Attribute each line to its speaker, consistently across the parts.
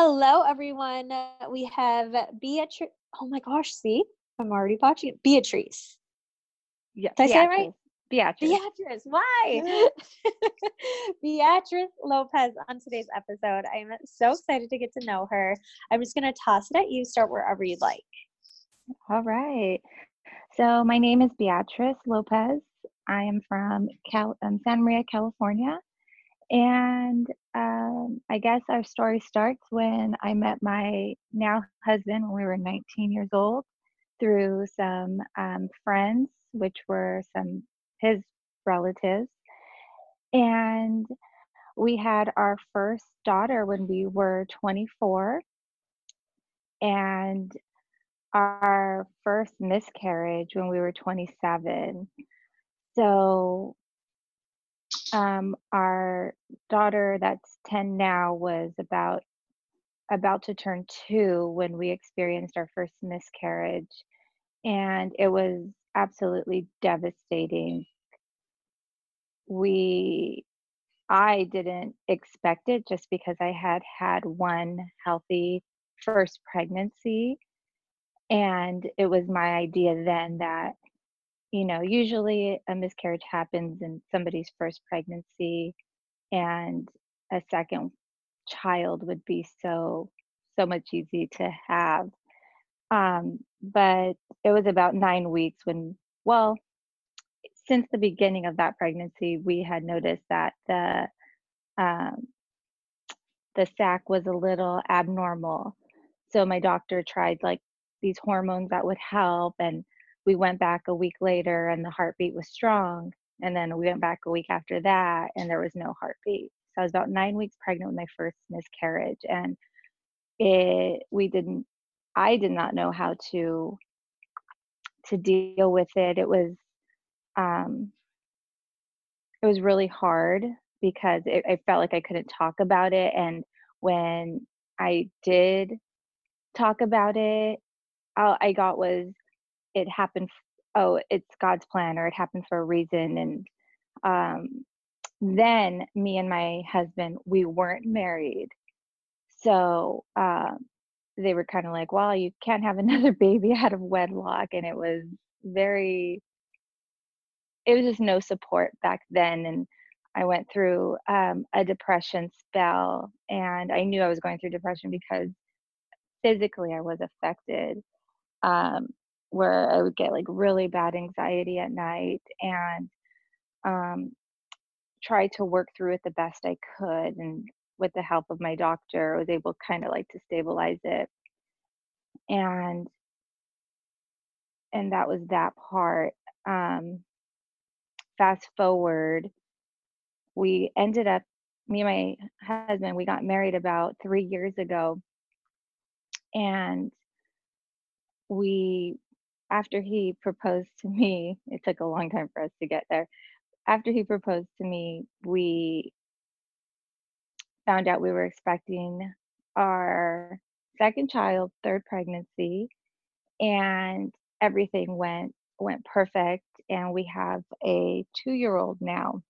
Speaker 1: Hello, everyone. We have Beatrice. Oh my gosh, see, I'm already watching it. Beatrice.
Speaker 2: Yeah,
Speaker 1: Did I say it right?
Speaker 2: Beatrice.
Speaker 1: Beatrice. Why? Beatrice Lopez on today's episode. I'm so excited to get to know her. I'm just going to toss it at you. Start wherever you'd like.
Speaker 2: All right. So my name is Beatrice Lopez. I am from Cal- um, Santa Maria, California. And um, I guess our story starts when I met my now husband when we were 19 years old through some um, friends, which were some his relatives. And we had our first daughter when we were 24. And our first miscarriage when we were 27. So um, our daughter that's 10 now was about about to turn two when we experienced our first miscarriage and it was absolutely devastating. We i didn't expect it just because i had had one healthy first pregnancy and it was my idea then that you know, usually a miscarriage happens in somebody's first pregnancy, and a second child would be so so much easy to have. Um, but it was about nine weeks when, well, since the beginning of that pregnancy, we had noticed that the um, the sac was a little abnormal. So my doctor tried like these hormones that would help, and we went back a week later and the heartbeat was strong. And then we went back a week after that and there was no heartbeat. So I was about nine weeks pregnant with my first miscarriage. And it we didn't I did not know how to to deal with it. It was um it was really hard because it, I felt like I couldn't talk about it. And when I did talk about it, all I got was it happened oh it's god's plan or it happened for a reason and um, then me and my husband we weren't married. So uh, they were kind of like well you can't have another baby out of wedlock and it was very it was just no support back then and i went through um, a depression spell and i knew i was going through depression because physically i was affected um, where I would get like really bad anxiety at night and um, try to work through it the best I could. And with the help of my doctor, I was able kind of like to stabilize it. And and that was that part. Um, fast forward, we ended up, me and my husband, we got married about three years ago. And we after he proposed to me, it took a long time for us to get there. After he proposed to me, we found out we were expecting our second child, third pregnancy, and everything went went perfect and we have a 2-year-old now.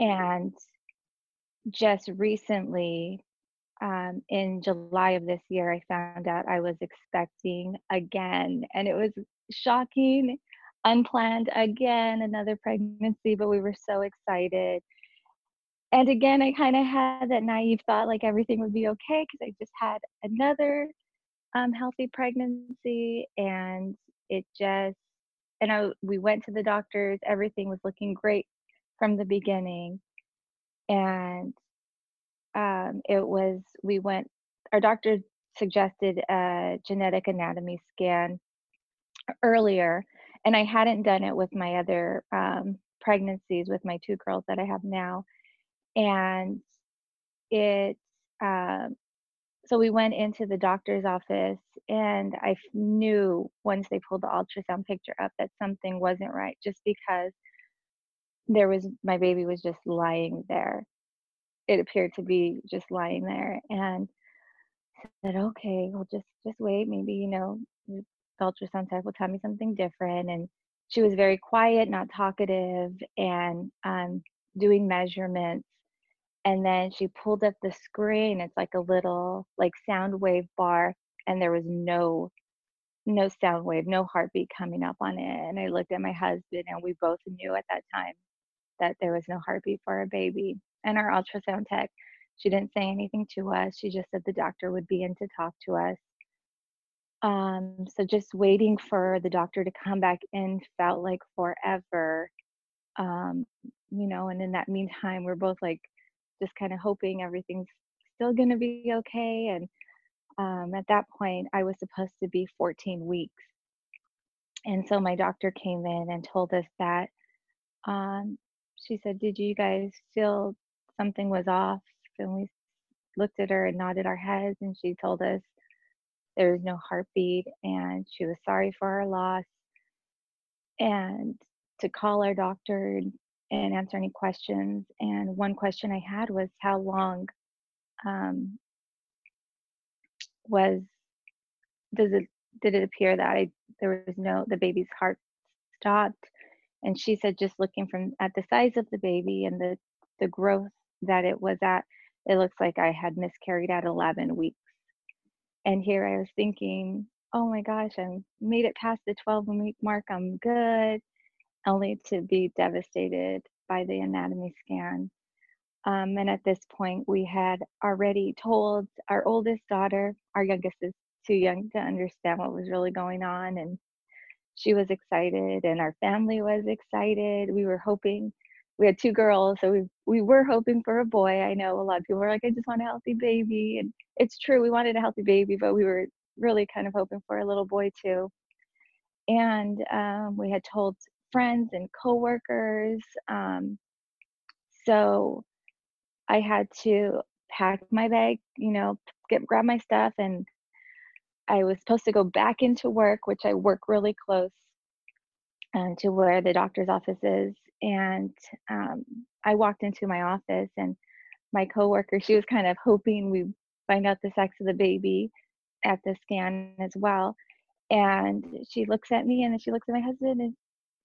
Speaker 2: And just recently um, in July of this year, I found out I was expecting again. And it was shocking, unplanned again, another pregnancy, but we were so excited. And again, I kind of had that naive thought like everything would be okay because I just had another um, healthy pregnancy and it just, and I, we went to the doctors, everything was looking great from the beginning. And um, it was we went our doctor suggested a genetic anatomy scan earlier and i hadn't done it with my other um, pregnancies with my two girls that i have now and it um, so we went into the doctor's office and I knew once they pulled the ultrasound picture up that something wasn't right just because there was my baby was just lying there. It appeared to be just lying there and I said, okay, well just just wait, maybe, you know, the ultrasound tech will tell me something different. And she was very quiet, not talkative, and um, doing measurements and then she pulled up the screen it's like a little like sound wave bar and there was no no sound wave no heartbeat coming up on it and i looked at my husband and we both knew at that time that there was no heartbeat for our baby and our ultrasound tech she didn't say anything to us she just said the doctor would be in to talk to us um, so just waiting for the doctor to come back in felt like forever um, you know and in that meantime we're both like just kind of hoping everything's still going to be okay. And um, at that point, I was supposed to be 14 weeks. And so my doctor came in and told us that um, she said, Did you guys feel something was off? And we looked at her and nodded our heads, and she told us there was no heartbeat and she was sorry for our loss and to call our doctor and answer any questions. And one question I had was how long um, was does it did it appear that I there was no the baby's heart stopped and she said just looking from at the size of the baby and the the growth that it was at it looks like I had miscarried at 11 weeks and here I was thinking oh my gosh I made it past the 12 week mark I'm good only to be devastated by the anatomy scan. Um, and at this point, we had already told our oldest daughter, our youngest is too young to understand what was really going on. And she was excited, and our family was excited. We were hoping, we had two girls, so we, we were hoping for a boy. I know a lot of people were like, I just want a healthy baby. And it's true, we wanted a healthy baby, but we were really kind of hoping for a little boy too. And um, we had told friends and coworkers. Um, so I had to pack my bag, you know, get grab my stuff, and I was supposed to go back into work, which I work really close um, to where the doctor's office is. And um, I walked into my office, and my coworker, she was kind of hoping we find out the sex of the baby at the scan as well. And she looks at me, and then she looks at my husband, and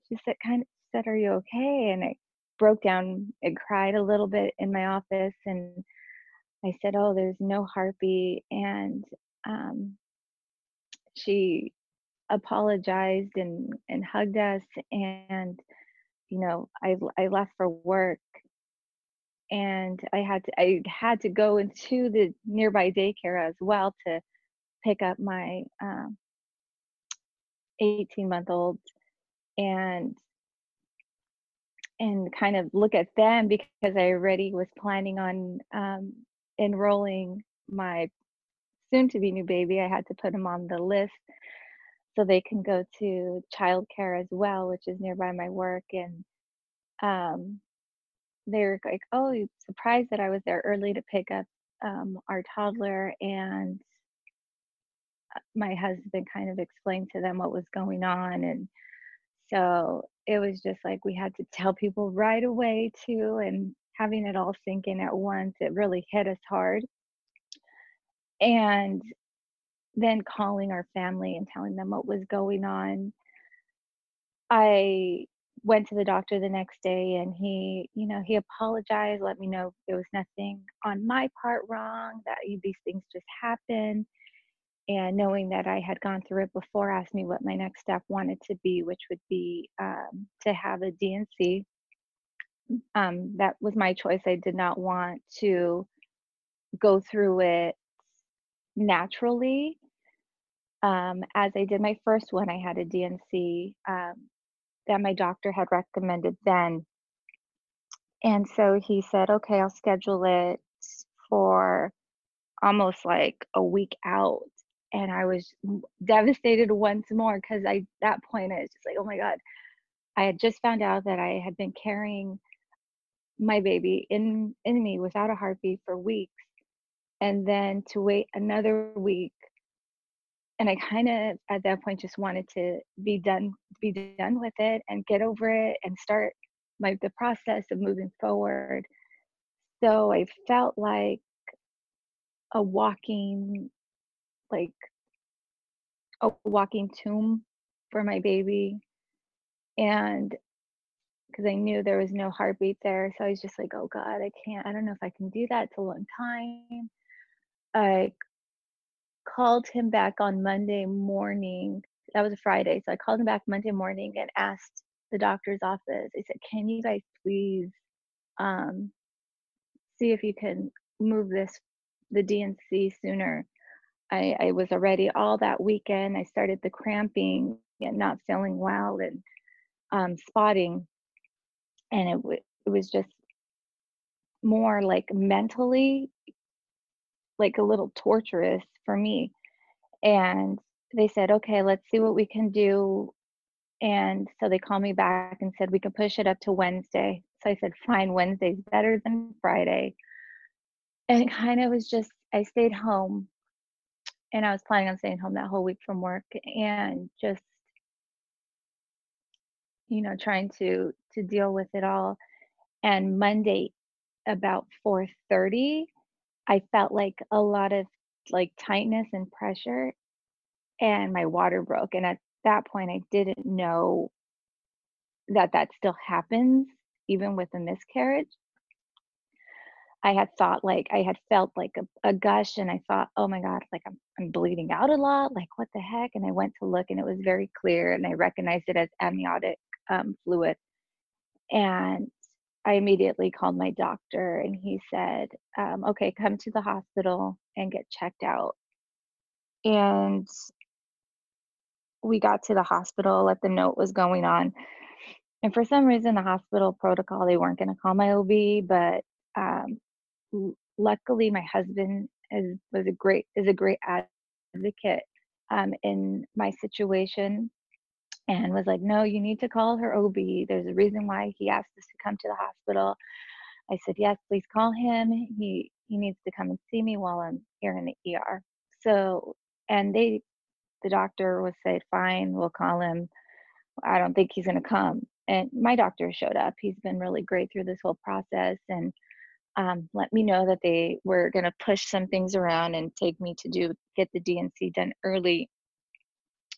Speaker 2: she said kind of said, "Are you okay?" And I broke down and cried a little bit in my office, and I said, "Oh, there's no heartbeat," and um, she apologized and and hugged us, and you know, I I left for work. And I had to I had to go into the nearby daycare as well to pick up my um, 18 month old and and kind of look at them because I already was planning on um, enrolling my soon to be new baby. I had to put him on the list so they can go to childcare as well, which is nearby my work. And um, they were like, "Oh, surprised that I was there early to pick up um, our toddler." And uh, my husband kind of explained to them what was going on and so it was just like we had to tell people right away too, and having it all sink in at once, it really hit us hard. And then calling our family and telling them what was going on. I went to the doctor the next day and he, you know, he apologized, let me know there was nothing on my part wrong, that these things just happen and knowing that I had gone through it before asked me what my next step wanted to be, which would be um, to have a D&C. Um, that was my choice. I did not want to go through it naturally. Um, as I did my first one, I had a D&C um, that my doctor had recommended then. And so he said, okay, I'll schedule it for almost like a week out and I was devastated once more because I that point I was just like, oh my god, I had just found out that I had been carrying my baby in in me without a heartbeat for weeks, and then to wait another week and i kind of at that point just wanted to be done be done with it and get over it and start my the process of moving forward so i felt like a walking like a walking tomb for my baby and because I knew there was no heartbeat there. So I was just like, oh God, I can't, I don't know if I can do that. It's a long time. I called him back on Monday morning. That was a Friday. So I called him back Monday morning and asked the doctor's office, I said, can you guys please um, see if you can move this, the D&C sooner? I, I was already all that weekend. I started the cramping and not feeling well and um, spotting and it, w- it was just more like mentally like a little torturous for me. And they said okay let's see what we can do. And so they called me back and said we can push it up to wednesday. So i said fine wednesday's better than friday. And kind of was just i stayed home. And i was planning on staying home that whole week from work and just you know trying to to deal with it all. And monday about 4:30 i felt like a lot of like tightness and pressure and my water broke and at that point i didn't know that that still happens even with a miscarriage I had thought like I had felt like a, a, gush and I thought, oh my God, like I'm, I'm bleeding out a lot. Like what the heck? And I went to look and it was very clear and I recognized it as amniotic um, fluid. And I immediately called my doctor and he said, um, okay, come to the hospital and get checked out. And we got to the hospital, let them know what was going on. And for some reason, the hospital protocol, they weren't going to call my OB, but um, luckily my husband is was a great is a great advocate um, in my situation and was like no you need to call her ob there's a reason why he asked us to come to the hospital. I said yes please call him. He he needs to come and see me while i'm here in the er so and they the doctor was said fine we'll call him. I don't think he's to come. And my doctor showed up. He's been really great through this whole process and um, let me know that they were going to push some things around and take me to do get the D&C done early,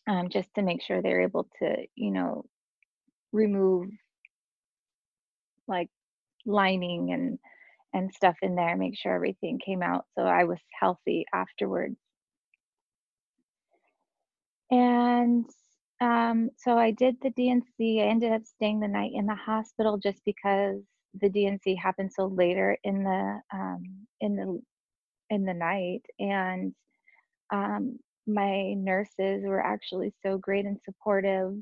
Speaker 2: um, just to make sure they're able to, you know, remove like lining and and stuff in there, make sure everything came out so I was healthy afterwards. And um, so I did the D&C. I ended up staying the night in the hospital just because the D&C happened so later in the um, in the in the night, and um, my nurses were actually so great and supportive.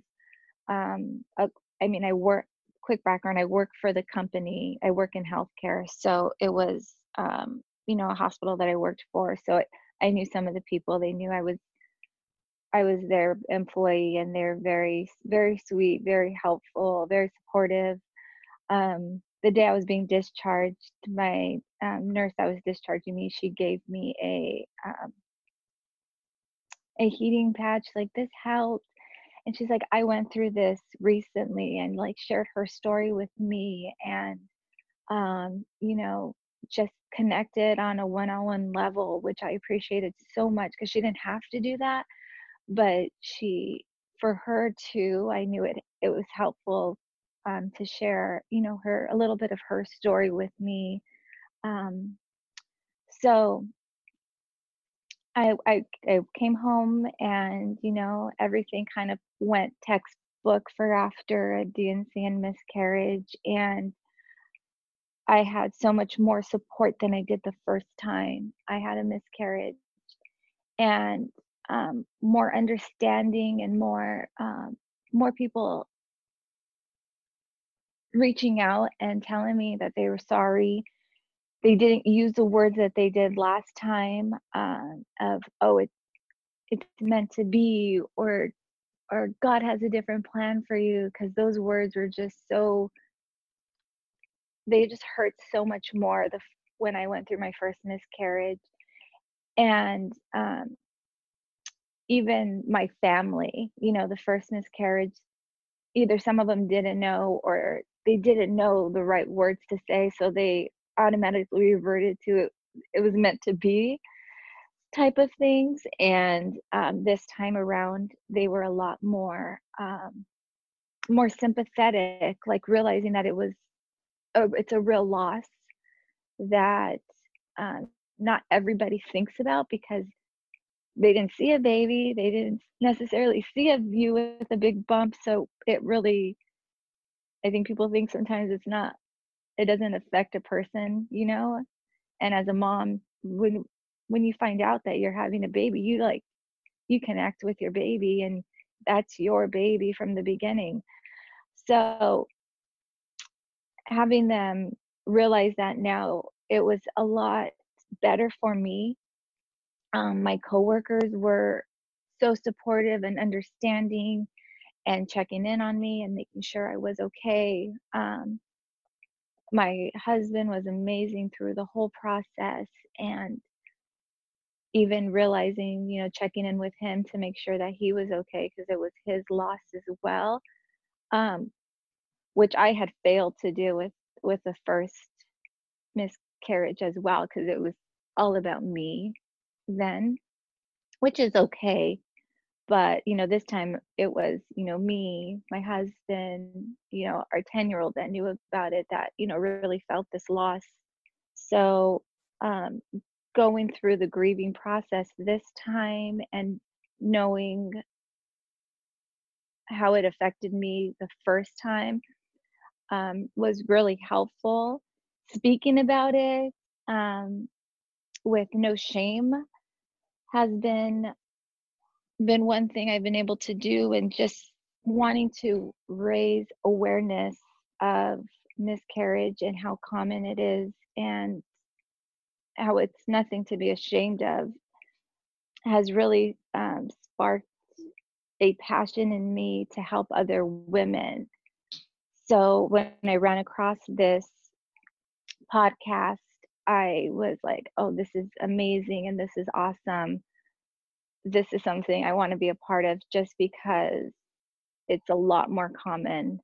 Speaker 2: Um, uh, I mean, I work. Quick background: I work for the company. I work in healthcare, so it was um, you know a hospital that I worked for. So it, I knew some of the people. They knew I was I was their employee, and they're very very sweet, very helpful, very supportive. Um, the day I was being discharged, my um, nurse that was discharging me, she gave me a um, a heating patch. Like this helped, and she's like, I went through this recently, and like shared her story with me, and um, you know, just connected on a one-on-one level, which I appreciated so much because she didn't have to do that, but she, for her too, I knew it it was helpful um, to share, you know, her a little bit of her story with me. Um, so I, I, I came home and you know everything kind of went textbook for after a D&C and miscarriage and I had so much more support than I did the first time I had a miscarriage and um, more understanding and more um, more people reaching out and telling me that they were sorry. They didn't use the words that they did last time um, of oh it it's meant to be or or God has a different plan for you because those words were just so they just hurt so much more the when I went through my first miscarriage. And um, even my family, you know, the first miscarriage, either some of them didn't know or they didn't know the right words to say, so they automatically reverted to it, was meant to be type of things. And um, this time around, they were a lot more um, more sympathetic, like realizing that it was a, it's a real loss that um, not everybody thinks about because they didn't see a baby they didn't necessarily see a view with a big bump so it really i think people think sometimes it's not it doesn't affect a person you know? And as a mom when when you find out that you're having a baby you like you connect with your baby and that's your baby from the beginning. So having them realize that now it was a lot better for me. Um, my coworkers were so supportive and understanding and checking in on me and making sure I was okay. Um, my husband was amazing through the whole process and even realizing, you know, checking in with him to make sure that he was okay because it was his loss as well, um, which I had failed to do with with the first miscarriage as well because it was all about me then, which is okay. But, you know, this time it was, you know, me, my husband, you know, our 10 year old that knew about it that, you know, really felt this loss. So, um, going through the grieving process this time and knowing how it affected me the first time um, was really helpful. Speaking about it um, with no shame has been been one thing I've been able to do and just wanting to raise awareness of miscarriage and how common it is and how it's nothing to be ashamed of has really um, sparked a passion in me to help other women. So when I ran across this podcast I was like, oh, this is amazing and this is awesome. This is something I want to be a part of just because it's a lot more common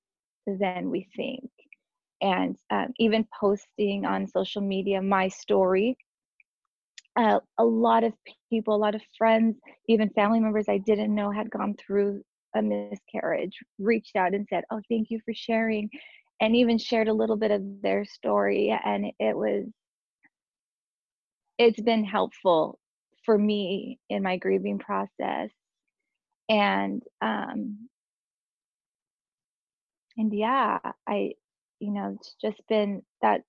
Speaker 2: than we think. And um, even posting on social media my story, uh, a lot of people, a lot of friends, even family members I didn't know had gone through a miscarriage reached out and said, oh, thank you for sharing, and even shared a little bit of their story. And it was it's been helpful for me in my grieving process. And um and yeah i you know it's just been that's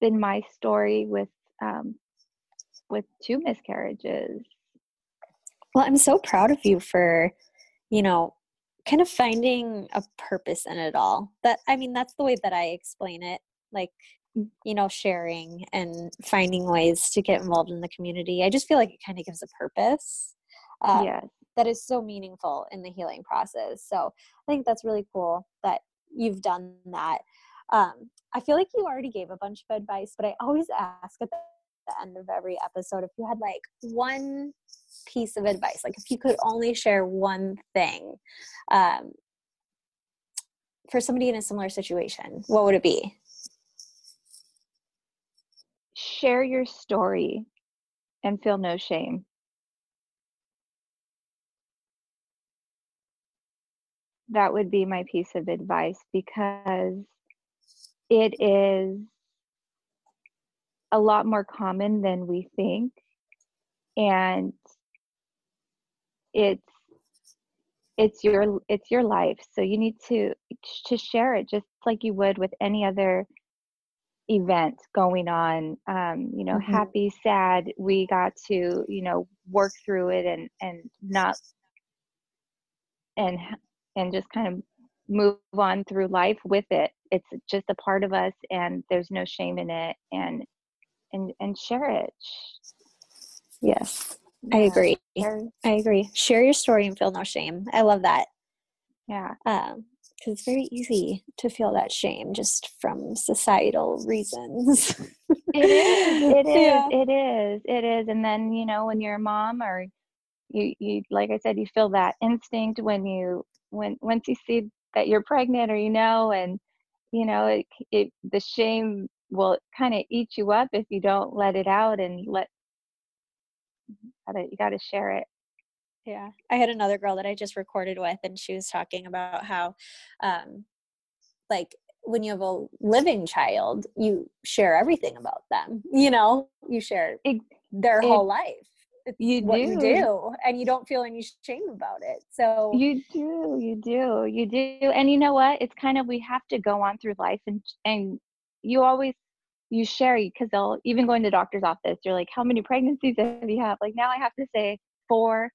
Speaker 2: been my story with um with two miscarriages.
Speaker 1: Well i'm so proud of you for you know kind of finding a purpose in it all. That i mean that's the way that i explain it. Like you know sharing and finding ways to get involved in the community i just feel like it kind of gives a purpose
Speaker 2: uh, yes.
Speaker 1: that is so meaningful in the healing process so i think that's really cool that you've done that um, i feel like you already gave a bunch of advice but i always ask at the end of every episode if you had like one piece of advice like if you could only share one thing um, for somebody in a similar situation what would it be
Speaker 2: share your story and feel no shame. That would be my piece of advice because it is a lot more common than we think and it's it's your it's your life so you need to to share it just like you would with any other event going on um, you know mm-hmm. happy sad. We got to you know work through it and and not and and just kind of move on through life with it. It's just a part of us and there's no shame in it and and and share it.
Speaker 1: Yes yeah. i agree i agree. Share your story and feel no shame. I love that.
Speaker 2: Yeah.
Speaker 1: Um because it's very easy to feel that shame just from societal reasons.
Speaker 2: It is. It is. Yeah. It is. It is. And then you know when you're a mom or you you like I said you feel that instinct when you when once you see that you're pregnant or you know and you know it, it the shame will kind of eat you up if you don't let it out and let gotta, you got to share it
Speaker 1: yeah i had another girl that i just recorded with and she was talking about how um like when you have a living child you share everything about them you know? You share it, their it, whole life it's you what do. you do. and you don't feel any shame about it so
Speaker 2: you do you do you do and you know what? It's kind of we have to go on through life and and you always you share because they'll even go into the doctor's office you're like how many pregnancies have you have? Like now i have to say four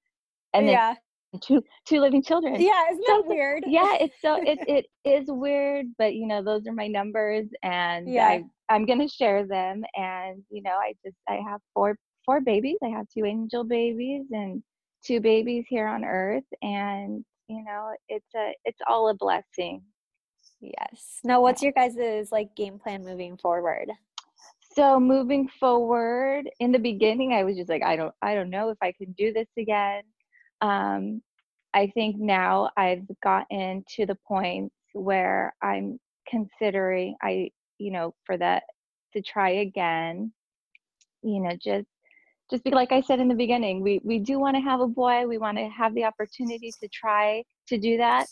Speaker 2: and then yeah. two two living children
Speaker 1: yeah isn't so, that weird
Speaker 2: yeah it's so it, it is weird but you know those are my numbers and yeah I, i'm gonna share them and you know i just i have four four babies i have two angel babies and two babies here on earth and you know it's a it's all a blessing
Speaker 1: Yes. Now, what's your guys' like game plan moving forward?
Speaker 2: So moving forward, in the beginning, I was just like, I don't, I don't know if I can do this again. Um, I think now I've gotten to the point where I'm considering, I, you know, for that to try again. You know, just just be like I said in the beginning, we we do want to have a boy. We want to have the opportunity to try to do that.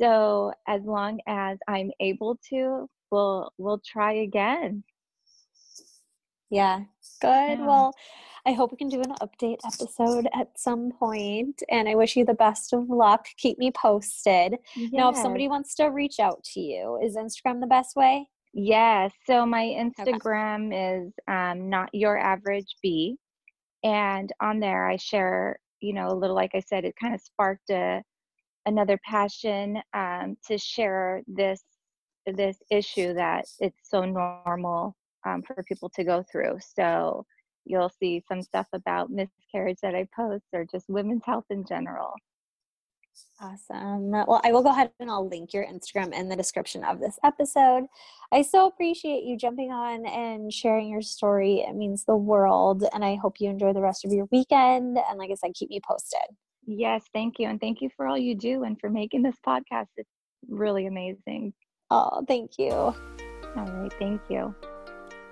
Speaker 2: So as long as I'm able to, we'll we'll try again.
Speaker 1: Yeah, good. Yeah. Well, I hope we can do an update episode at some point, and I wish you the best of luck. Keep me posted. Yes. Now, if somebody wants to reach out to you, is Instagram the best way?
Speaker 2: Yes. So my Instagram okay. is um, not your average Bea, and on there I share, you know, a little. Like I said, it kind of sparked a another passion um, to share this this issue that it's so normal um, for people to go through. So you'll see some stuff about miscarriage that I post or just women's health in general.
Speaker 1: Awesome. Well, I will go ahead and I'll link your Instagram in the description of this episode. I so appreciate you jumping on and sharing your story. It means the world. And I hope you enjoy the rest of your weekend. And like I said, keep me posted.
Speaker 2: Yes, thank you. And thank you for all you do and for making this podcast. It's really amazing.
Speaker 1: Oh, thank you. All
Speaker 2: right, thank you.